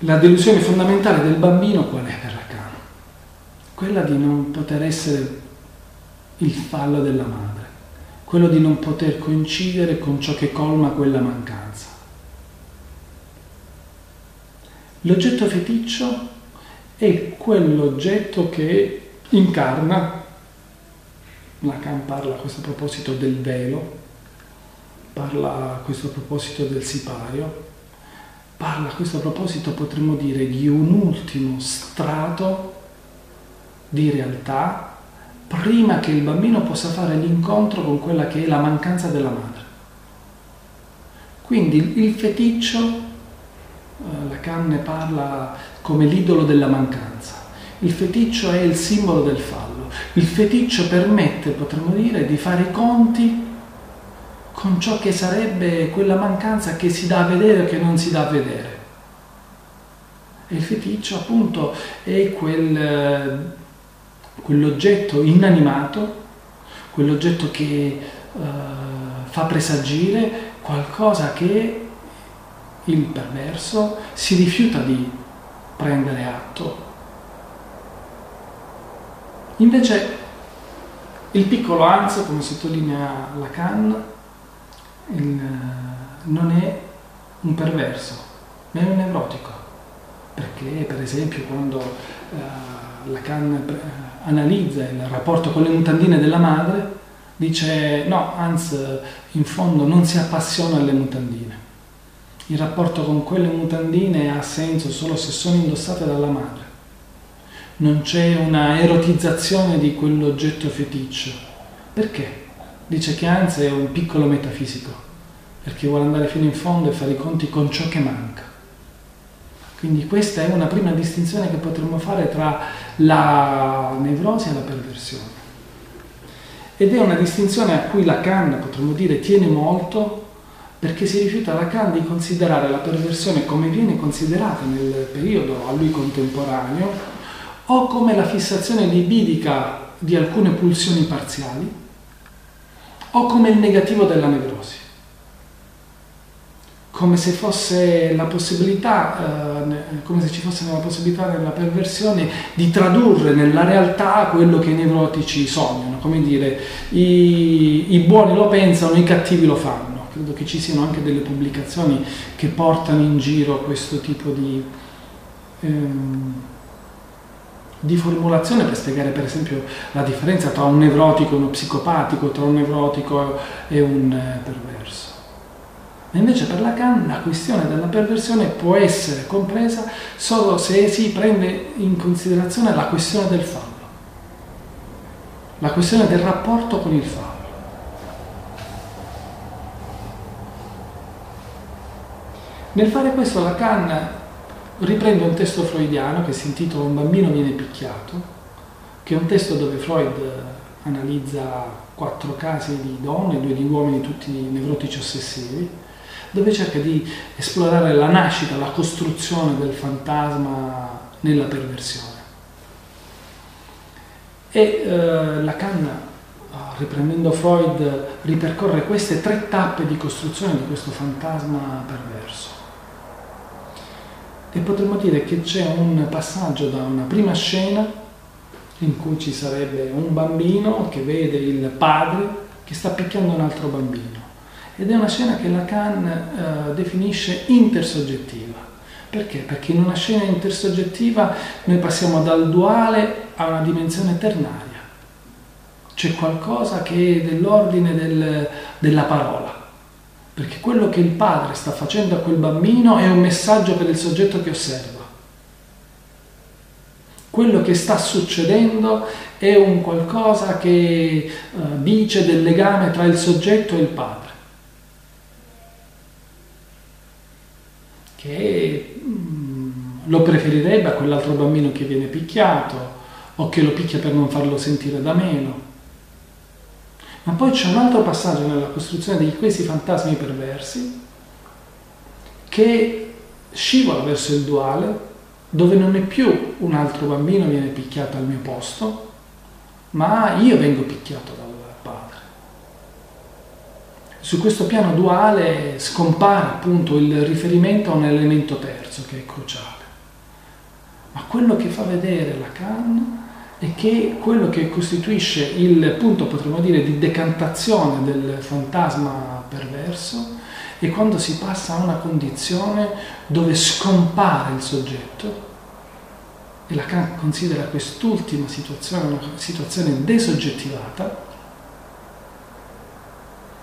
La delusione fondamentale del bambino qual è per Lacan? Quella di non poter essere il fallo della madre, quello di non poter coincidere con ciò che colma quella mancanza. L'oggetto feticcio è quell'oggetto che incarna, Lacan parla a questo proposito del velo, parla a questo proposito del sipario, parla a questo proposito potremmo dire di un ultimo strato di realtà prima che il bambino possa fare l'incontro con quella che è la mancanza della madre. Quindi il feticcio, eh, Lacan ne parla come l'idolo della mancanza. Il feticcio è il simbolo del fallo. Il feticcio permette, potremmo dire, di fare i conti con ciò che sarebbe quella mancanza che si dà a vedere o che non si dà a vedere. E il feticcio appunto è quel, quell'oggetto inanimato, quell'oggetto che uh, fa presagire qualcosa che il perverso si rifiuta di prendere atto. Invece il piccolo anzo, come sottolinea Lacan, il, non è un perverso, ma è un nevrotico. Perché, per esempio, quando uh, Lacan pre- analizza il rapporto con le mutandine della madre, dice no, Hans in fondo non si appassiona alle mutandine il rapporto con quelle mutandine ha senso solo se sono indossate dalla madre. Non c'è una erotizzazione di quell'oggetto feticcio. Perché? Dice che anzi è un piccolo metafisico, perché vuole andare fino in fondo e fare i conti con ciò che manca. Quindi questa è una prima distinzione che potremmo fare tra la nevrosi e la perversione. Ed è una distinzione a cui Lacan, potremmo dire, tiene molto perché si rifiuta Lacan di considerare la perversione come viene considerata nel periodo a lui contemporaneo o come la fissazione libidica di alcune pulsioni parziali o come il negativo della nevrosi. Come se fosse la possibilità, eh, come se ci fosse la possibilità nella perversione di tradurre nella realtà quello che i nevrotici sognano, come dire, i, i buoni lo pensano, i cattivi lo fanno. Credo che ci siano anche delle pubblicazioni che portano in giro questo tipo di, ehm, di formulazione per spiegare per esempio la differenza tra un nevrotico e uno psicopatico, tra un nevrotico e un eh, perverso. E invece per Lacan la questione della perversione può essere compresa solo se si prende in considerazione la questione del fallo, la questione del rapporto con il fallo. Nel fare questo Lacan riprende un testo freudiano che si intitola Un bambino viene picchiato, che è un testo dove Freud analizza quattro casi di donne, due di uomini, tutti nevrotici ossessivi, dove cerca di esplorare la nascita, la costruzione del fantasma nella perversione. E eh, Lacan, riprendendo Freud, ripercorre queste tre tappe di costruzione di questo fantasma perverso. E potremmo dire che c'è un passaggio da una prima scena in cui ci sarebbe un bambino che vede il padre che sta picchiando un altro bambino. Ed è una scena che Lacan eh, definisce intersoggettiva. Perché? Perché in una scena intersoggettiva noi passiamo dal duale a una dimensione ternaria. C'è qualcosa che è dell'ordine del, della parola perché quello che il padre sta facendo a quel bambino è un messaggio per il soggetto che osserva. Quello che sta succedendo è un qualcosa che uh, dice del legame tra il soggetto e il padre. Che um, lo preferirebbe a quell'altro bambino che viene picchiato o che lo picchia per non farlo sentire da meno ma poi c'è un altro passaggio nella costruzione di questi fantasmi perversi che scivola verso il duale, dove non è più un altro bambino viene picchiato al mio posto, ma io vengo picchiato dal padre. su questo piano duale scompare appunto il riferimento a un elemento terzo che è cruciale. Ma quello che fa vedere Lacan è che quello che costituisce il punto, potremmo dire, di decantazione del fantasma perverso è quando si passa a una condizione dove scompare il soggetto e Lacan considera quest'ultima situazione una situazione desoggettivata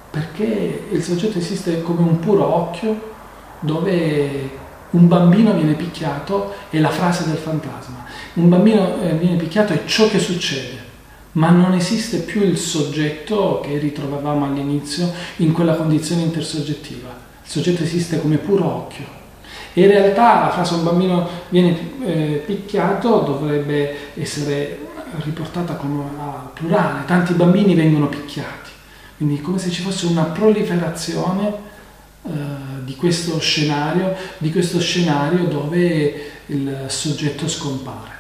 perché il soggetto esiste come un puro occhio dove un bambino viene picchiato è la frase del fantasma. Un bambino eh, viene picchiato è ciò che succede, ma non esiste più il soggetto che ritrovavamo all'inizio in quella condizione intersoggettiva. Il soggetto esiste come puro occhio. E in realtà la frase un bambino viene eh, picchiato dovrebbe essere riportata come a plurale, tanti bambini vengono picchiati. Quindi come se ci fosse una proliferazione eh, di questo scenario, di questo scenario dove il soggetto scompare.